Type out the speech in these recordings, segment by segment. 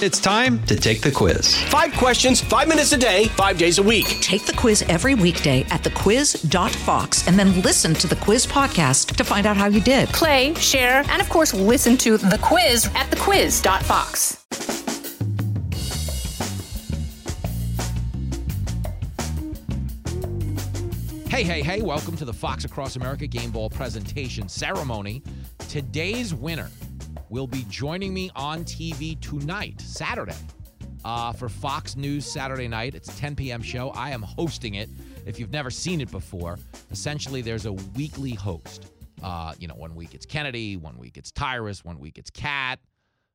It's time to take the quiz. Five questions, five minutes a day, five days a week. Take the quiz every weekday at thequiz.fox and then listen to the quiz podcast to find out how you did. Play, share, and of course, listen to the quiz at thequiz.fox. Hey, hey, hey, welcome to the Fox Across America Game Ball presentation ceremony. Today's winner will be joining me on TV tonight, Saturday, uh, for Fox News Saturday night. It's 10 p.m. show. I am hosting it. If you've never seen it before, essentially there's a weekly host. Uh, you know, one week it's Kennedy, one week it's Tyrus, one week it's Kat.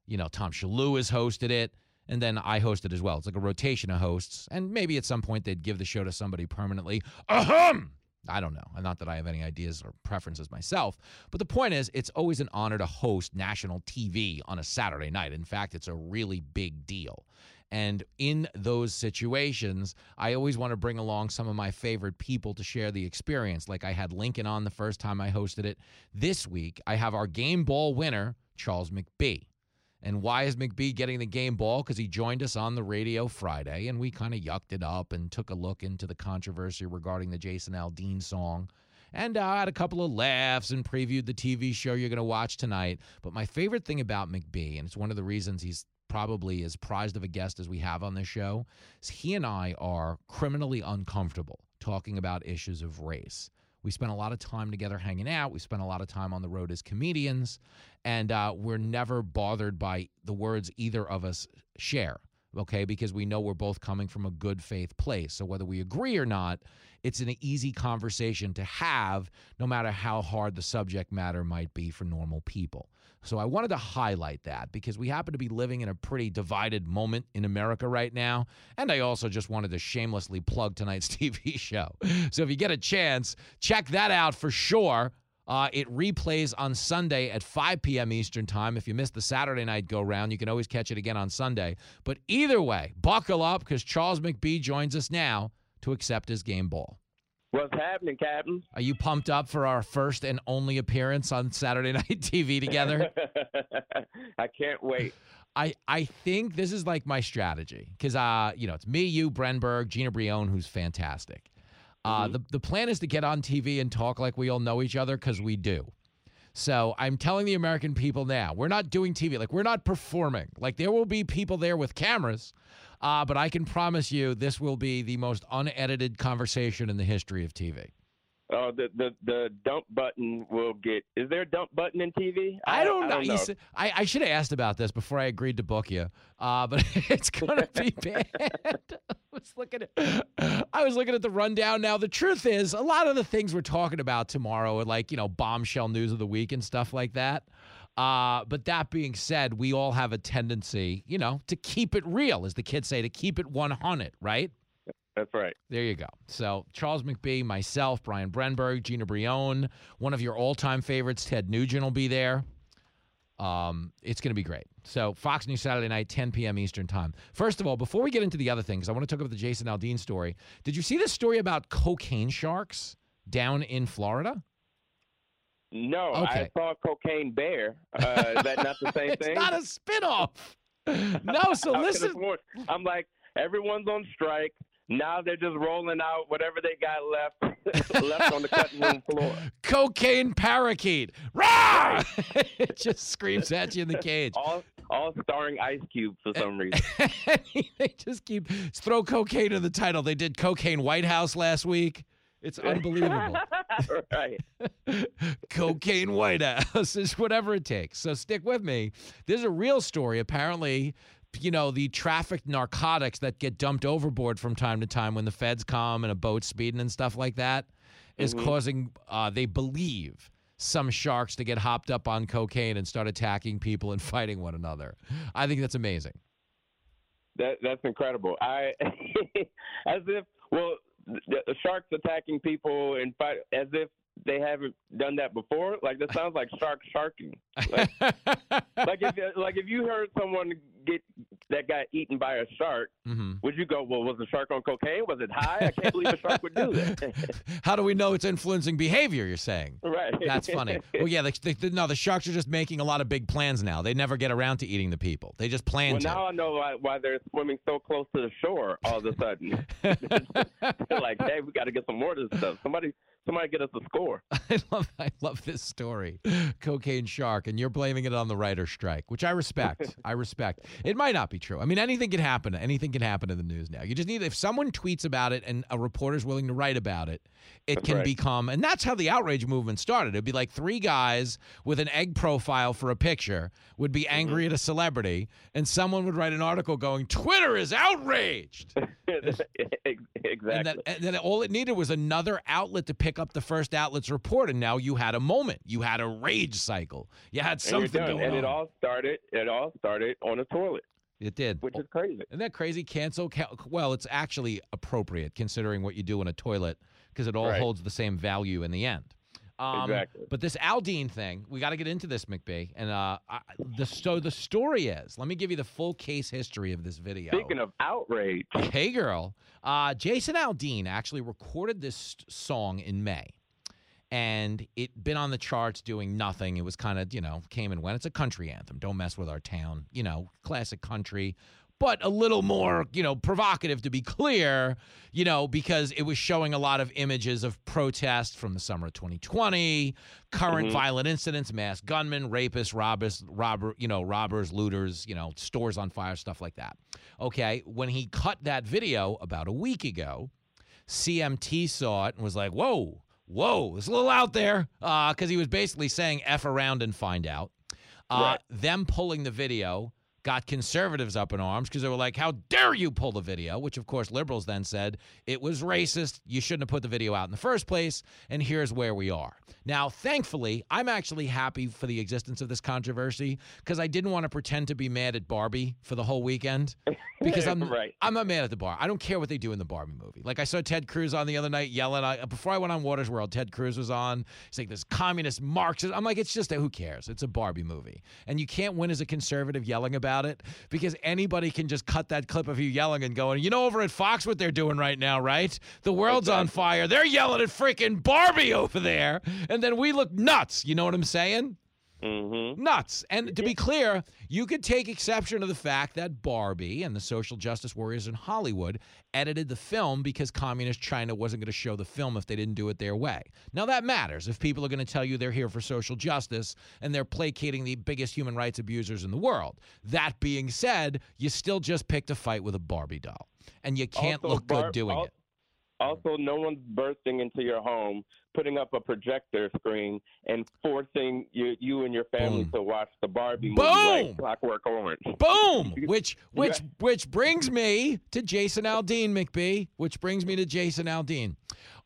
You know, Tom Shillue has hosted it, and then I host it as well. It's like a rotation of hosts, and maybe at some point they'd give the show to somebody permanently. Ahem! I don't know. Not that I have any ideas or preferences myself, but the point is, it's always an honor to host national TV on a Saturday night. In fact, it's a really big deal. And in those situations, I always want to bring along some of my favorite people to share the experience. Like I had Lincoln on the first time I hosted it. This week, I have our game ball winner, Charles McBee. And why is McBee getting the game ball? Because he joined us on the radio Friday and we kind of yucked it up and took a look into the controversy regarding the Jason Aldean song. And I uh, had a couple of laughs and previewed the TV show you're going to watch tonight. But my favorite thing about McBee, and it's one of the reasons he's probably as prized of a guest as we have on this show, is he and I are criminally uncomfortable talking about issues of race. We spent a lot of time together hanging out. We spent a lot of time on the road as comedians, and uh, we're never bothered by the words either of us share. Okay, because we know we're both coming from a good faith place. So whether we agree or not, it's an easy conversation to have, no matter how hard the subject matter might be for normal people. So I wanted to highlight that because we happen to be living in a pretty divided moment in America right now. And I also just wanted to shamelessly plug tonight's TV show. So if you get a chance, check that out for sure. Uh, it replays on Sunday at 5 p.m. Eastern Time. If you missed the Saturday night go round, you can always catch it again on Sunday. But either way, buckle up because Charles McBee joins us now to accept his game ball. What's happening, Captain? Are you pumped up for our first and only appearance on Saturday Night TV together? I can't wait. I, I think this is like my strategy because uh you know it's me you Brenberg Gina Brillon who's fantastic. Uh, Mm-hmm. the the plan is to get on TV and talk like we all know each other because we do. So I'm telling the American people now, we're not doing TV like we're not performing. Like there will be people there with cameras, uh, but I can promise you this will be the most unedited conversation in the history of TV. Oh, the, the the dump button will get. Is there a dump button in TV? I don't know. I, You know. see- I, I should have asked about this before I agreed to book you, uh, but it's gonna be bad. I was looking at, I was looking at the rundown. Now the truth is, a lot of the things we're talking about tomorrow are like you know bombshell news of the week and stuff like that. Uh, but that being said, we all have a tendency, you know, to keep it real, as the kids say, to keep it 100, right? That's right. There you go. So Charles McBee, myself, Brian Brenberg, Gina Brillon, one of your all-time favorites, Ted Nugent will be there. Um, it's going to be great. So Fox News Saturday night, 10 p.m. Eastern Time. First of all, before we get into the other things, I want to talk about the Jason Aldean story. Did you see this story about cocaine sharks down in Florida? No, Okay. I saw Cocaine Bear. Uh, is that not the same it's thing? not a spinoff. No, so listen. I'm like, everyone's on strike. Now they're just rolling out whatever they got left left on the cutting room floor. Cocaine parakeet. Rah! it just screams at you in the cage. All all starring Ice Cube for some reason. they just keep throw cocaine in the title. They did cocaine White House last week. It's unbelievable. right. cocaine White House is whatever it takes. So stick with me. There's a real story. Apparently, you know, the trafficked narcotics that get dumped overboard from time to time when the feds come and a boat speeding and stuff like that is causing, uh, they believe, some sharks to get hopped up on cocaine and start attacking people and fighting one another. I think that's amazing. That that's incredible. I as if well the sharks attacking people and fight as if they haven't done that before. Like that sounds like shark sharking. Like, like if like if you heard someone get that got eaten by a shark, hmm would you go, well, was the shark on cocaine? Was it high? I can't believe a shark would do that. How do we know it's influencing behavior? You're saying. right. That's funny. Well, yeah, the, the, the- no, the sharks are just making a lot of big plans now. They never get around to eating the people. They just plan Well, to. now I know why, why they're swimming so close to the shore all of a sudden. They're like, hey, we got to get some more of this stuff. Somebody, somebody get us a score. I love I love this story. Cocaine shark and you're blaming it on the writer's strike, which I respect. I respect. It might not be true. I mean anything can happen. Anything can happen in the news now. You just need if someone tweets about it and a reporter's willing to write about it, it That's can right. become and that's how the outrage movement started. It'd be like three guys with an egg profile for a picture would be Mm-hmm. angry at a celebrity and someone would write an article going, "Twitter is outraged." exactly. And, that, and then all it needed was another outlet to pick up the first outlet's report, and now you had a moment. You had a rage cycle. You had something going and on. And it all started. It all started on a toilet, it did. which is crazy. Isn't that crazy? Cancel. Ca- well, it's actually appropriate considering what you do in a toilet because it all Right. holds the same value in the end. Um, Exactly. But this Aldean thing, we got to get into this, McBee. And uh, I, the so the story is, let me give you the full case history of this video. Speaking of outrage, Hey girl. Uh, Jason Aldean actually recorded this song in May. And it been on the charts doing nothing. It was kind of, you know, came and went. It's a country anthem. Don't mess with our town. You know, classic country, but a little more, you know, provocative to be clear, you know, because it was showing a lot of images of protest from the summer of 2020, current violent incidents, mass gunmen, rapists, robbers, robber, you know, robbers, looters, you know, stores on fire, stuff like that. Okay, when he cut that video about a week ago, CMT saw it and was like, "Whoa, whoa, it's a little out there," because he was basically saying "f around and find out." Uh, Right. Them pulling the video got conservatives up in arms because they were like, "How dare you pull the video?" Which, of course, liberals then said it was racist. You shouldn't have put the video out in the first place. And here's where we are now. Thankfully, I'm actually happy for the existence of this controversy because I didn't want to pretend to be mad at Barbie for the whole weekend because I'm Right. I'm not mad at the bar. I don't care what they do in the Barbie movie. Like I saw Ted Cruz on the other night yelling. I, before I went on Watters' World, Ted Cruz was on. He's like this communist Marxist. I'm like, it's just a, who cares? It's a Barbie movie, and you can't win as a conservative yelling about it because anybody can just cut that clip of you yelling and going, you know, over at Fox what they're doing right now, right? The world's on fire. They're yelling at freaking Barbie over there, and then we look nuts. You know what I'm saying? Hmm nuts. And to be clear, you could take exception to the fact that Barbie and the social justice warriors in Hollywood edited the film because communist China wasn't going to show the film if they didn't do it their way. Now that matters if people are going to tell you they're here for social justice and they're placating the biggest human rights abusers in the world. That being said, you still just picked a fight with a Barbie doll. And you can't Also, look good doing it. Also, no one's bursting into your home, putting up a projector screen, and forcing you, you and your family Boom. to watch the Barbie movie Boom. like Clockwork Orange. Boom! Which which Yeah. which brings me to Jason Aldean, McBee. Which brings me to Jason Aldean.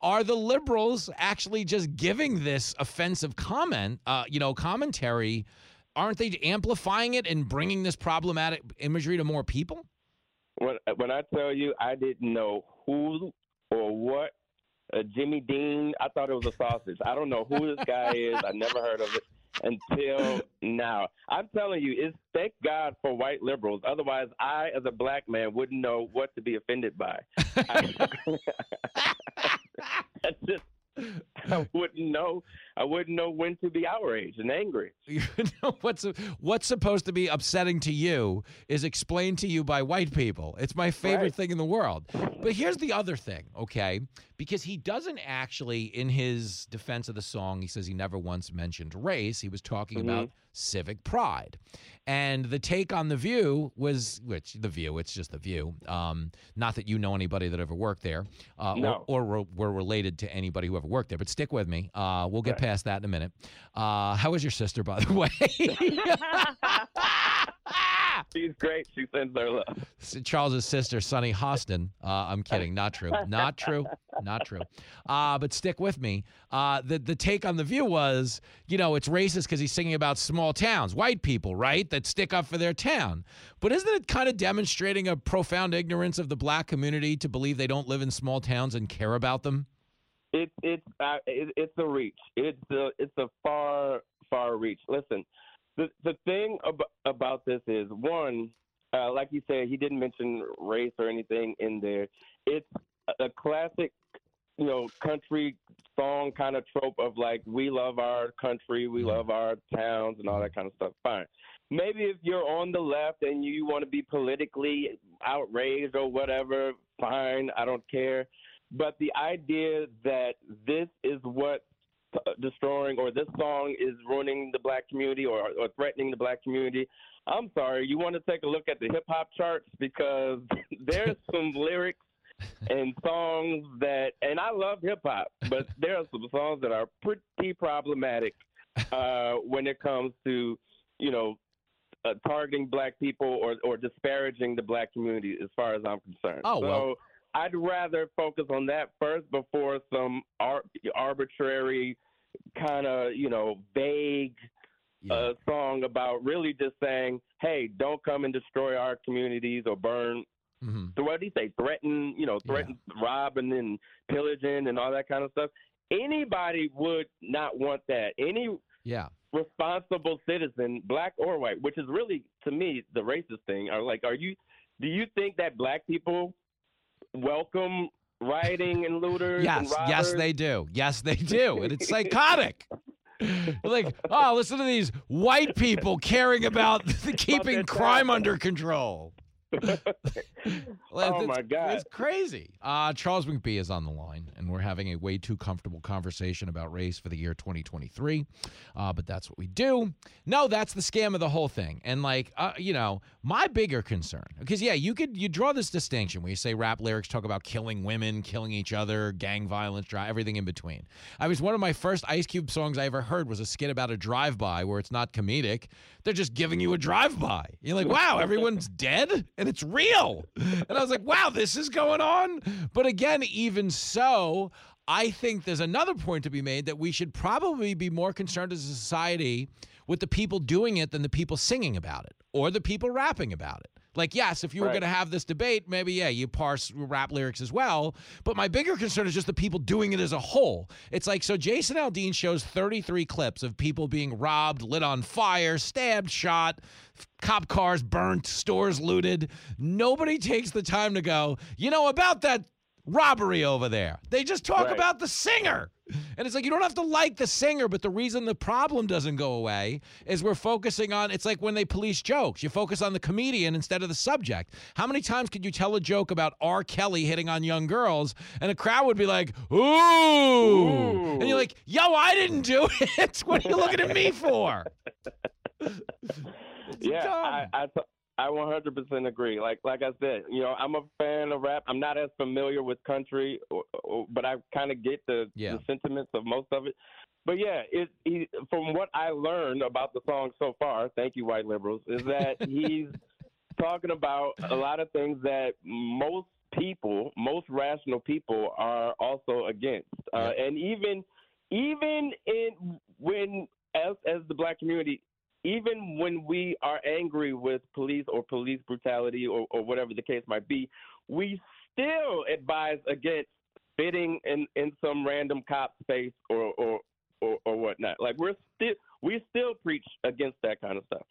Are the liberals actually just giving this offensive comment, uh, you know, commentary? Aren't they amplifying it and bringing this problematic imagery to more people? When when I tell you, I didn't know who or what. Uh, Jimmy Dean, I thought it was a sausage. I don't know who this guy is. I never heard of it until now. I'm telling you, it's thank God for white liberals. Otherwise, I, as a black man, wouldn't know what to be offended by. I, I just, I wouldn't know. I wouldn't know when to be outraged and angry. What's what's supposed to be upsetting to you is explained to you by white people. It's my favorite Right. thing in the world. But here's the other thing, okay? Because he doesn't actually, in his defense of the song, he says he never once mentioned race. He was talking Mm-hmm. about civic pride, and the take on the View was, which the View, it's just the View. Um, not that you know anybody that ever worked there, uh, No. or, or were, were related to anybody who ever worked there. But stick with me. Uh, we'll get Right. past that in a minute. Uh, how is your sister, by the way? She's great. She sends her love. Charles's sister, Sunny Hostin. Uh, I'm kidding. Not true. Not true. Not true. Uh, but stick with me. Uh, the the take on the view was, you know, it's racist because he's singing about small towns, white people, right, that stick up for their town. But isn't it kind of demonstrating a profound ignorance of the black community to believe they don't live in small towns and care about them? It, it's uh, it, it's a reach. It's a it's a far far reach. Listen, the the thing ab- about this is one, uh, like you said, he didn't mention race or anything in there. It's a- classic, you know, country song kind of trope of like we love our country, we love our towns, and all that kind of stuff. Fine. Maybe if you're on the left and you want to be politically outraged or whatever, fine. I don't care. But the idea that this is what destroying or this song is ruining the black community or, or threatening the black community. I'm sorry, you want to take a look at the hip hop charts because there's some lyrics and songs that, and I love hip hop, but there are some songs that are pretty problematic uh, when it comes to, you know, uh, targeting black people or, or disparaging the black community as far as I'm concerned. Oh, so well. I'd rather focus on that first before some ar- arbitrary kind of, you know, vague Yeah. uh, song about really just saying, "Hey, don't come and destroy our communities or burn." Mhm. So what do you say? Threaten, you know, threaten robbing and pillaging and all that kind of stuff. Anybody would not want that. Any Yeah. responsible citizen, black or white, which is really to me the racist thing. Are like, are you? Do you think that black people welcome rioting and looters? and Yes, yes, they do. Yes, they do. And it's psychotic. Like, oh, listen to these white people caring about the keeping crime under control. Oh, my God. It's crazy. Uh, Charles McBee is on the line, and we're having a way too comfortable conversation about race for the year 2023. Uh, but that's what we do. No, that's the scam of the whole thing. And like, uh, you know, my bigger concern, because yeah, you could you draw this distinction where you say rap lyrics talk about killing women, killing each other, gang violence, dri- everything in between. I was one of my first Ice Cube songs I ever heard was a skit about a drive-by where it's not comedic. They're just giving you a drive-by. You're like, wow, everyone's dead and it's real. And I was like, wow, this is going on. But again, even so, I think there's another point to be made that we should probably be more concerned as a society with the people doing it than the people singing about it or the people rapping about it. Like, yes, if you were Right. going to have this debate, maybe, yeah, you parse rap lyrics as well. But my bigger concern is just the people doing it as a whole. It's like, so Jason Aldean shows 33 clips of people being robbed, lit on fire, stabbed, shot, cop cars burnt, stores looted. Nobody takes the time to go, you know, about that robbery over there. They just talk Right. about the singer. And it's like you don't have to like the singer, but the reason the problem doesn't go away is we're focusing on it's like when they police jokes. You focus on the comedian instead of the subject. How many times could you tell a joke about R. Kelly hitting on young girls and a crowd would be like, ooh. And you're like, yo, I didn't do it. what are you looking at me for? Yeah. I, I t- I 100% agree. Like like I said, you know, I'm a fan of rap. I'm not as familiar with country, or, or, but I kind of get the, Yeah. the sentiments of most of it. But yeah, it he, from what I learned about the song so far, thank you, white liberals, is that he's talking about a lot of things that most people, most rational people, are also against, uh, and even even in when as as the black community, even when we are angry with police or police brutality or, or whatever the case might be, we still advise against fitting in, in some random cop space or, or, or, or whatnot. Like we're still we still preach against that kind of stuff.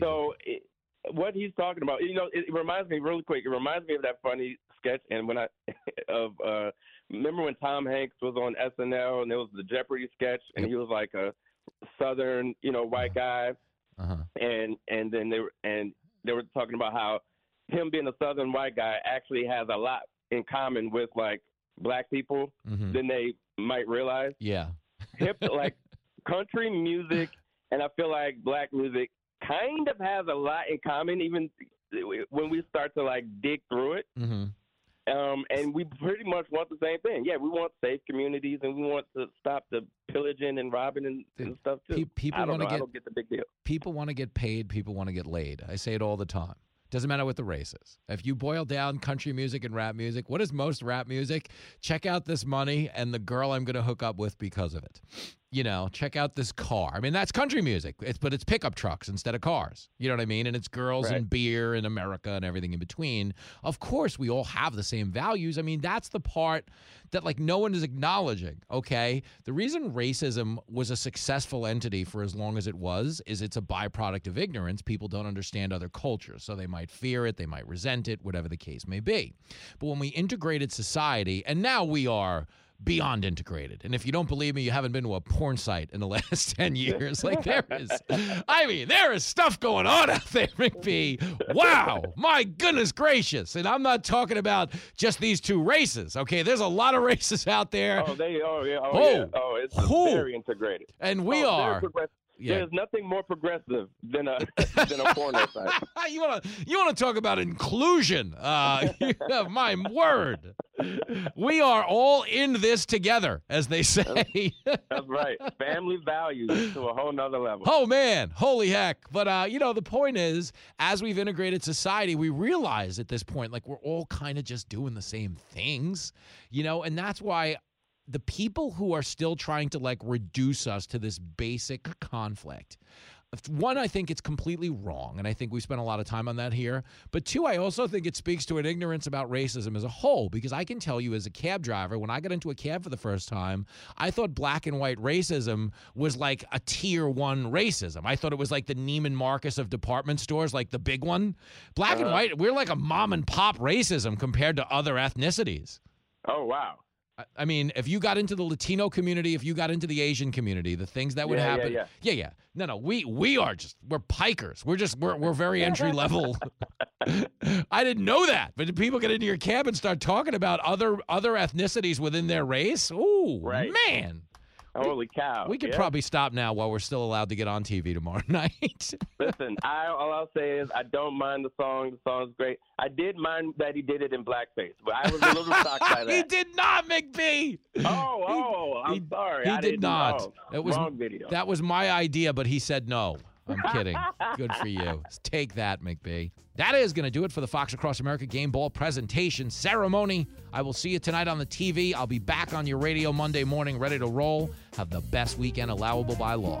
So it, what he's talking about, you know, it, it reminds me really quick. It reminds me of that funny sketch, and when I of uh, remember when Tom Hanks was on SNL and there was the Jeopardy sketch, and Yep. he was like a Southern, you know, white guy, uh-huh. and and then they were and they were talking about how him being a Southern white guy actually has a lot in common with like black people Mhm. than they might realize. Yeah. Hip like country music, and I feel like black music kind of has a lot in common, even when we start to like dig through it. Mm-hmm. Um, and we pretty much want the same thing. Yeah, we want safe communities, and we want to stop the pillaging and robbing and, and stuff too. People wanna get- don't get the big deal. People want to get paid, people want to get laid. I say it all the time. Doesn't matter what the race is. If you boil down country music and rap music, what is most rap music? Check out this money and the girl I'm going to hook up with because of it. You know, check out this car. I mean, that's country music, it's, but it's pickup trucks instead of cars. You know what I mean? And it's girls Right. and beer and America and everything in between. Of course, we all have the same values. I mean, that's the part that like no one is acknowledging. Okay, the reason racism was a successful entity for as long as it was is it's a byproduct of ignorance. People don't understand other cultures, so they might fear it, they might resent it, whatever the case may be. But when we integrated society, and now we are beyond integrated. And if you don't believe me, you haven't been to a porn site in the last 10 years. Like there is, I mean, there is stuff going on out there, McBee. Wow. My goodness gracious. And I'm not talking about just these two races. Okay. There's a lot of races out there. Oh, they. Oh, yeah. Oh, Oh. yeah. Oh, it's Who? very integrated. And we Oh, are. Yeah. There's nothing more progressive than a than a porno site. you want to you want to talk about inclusion? Uh, my word, we are all in this together, as they say. That's right. Family values to a whole nother level. Oh man, holy heck! But uh, you know, the point is, as we've integrated society, we realize at this point, like we're all kind of just doing the same things, you know, and that's why the people who are still trying to like reduce us to this basic conflict. One, I think it's completely wrong, and I think we spent a lot of time on that here. But two, I also think it speaks to an ignorance about racism as a whole, because I can tell you as a cab driver, when I got into a cab for the first time, I thought black and white racism was like a tier one racism. I thought it was like the Neiman Marcus of department stores, like the big one. Black and uh-huh. white, we're like a mom and pop racism compared to other ethnicities. Oh wow. I- mean, if you got into the Latino community, if you got into the Asian community, the things that would Yeah, yeah, happen. yeah. yeah, yeah. No, no. We we are just we're pikers. We're just we're we're very entry level. I didn't know that, but did people get into your cab and start talking about other other ethnicities within their race? Ooh, Right. man. Holy cow. We could Yeah. probably stop now while we're still allowed to get on TV tomorrow night. Listen, I all I'll say is I don't mind the song. The song's great. I did mind that he did it in blackface, but I was a little shocked by that. he did not, McBee. Oh, oh, I'm he- sorry. He I did not. know. It was wrong video. That was my idea, but he said no. I'm kidding. Good for you. Take that, McBee. That is going to do it for the Fox Across America Game Ball presentation ceremony. I will see you tonight on the TV. I'll be back on your radio Monday morning, ready to roll. Have the best weekend allowable by law.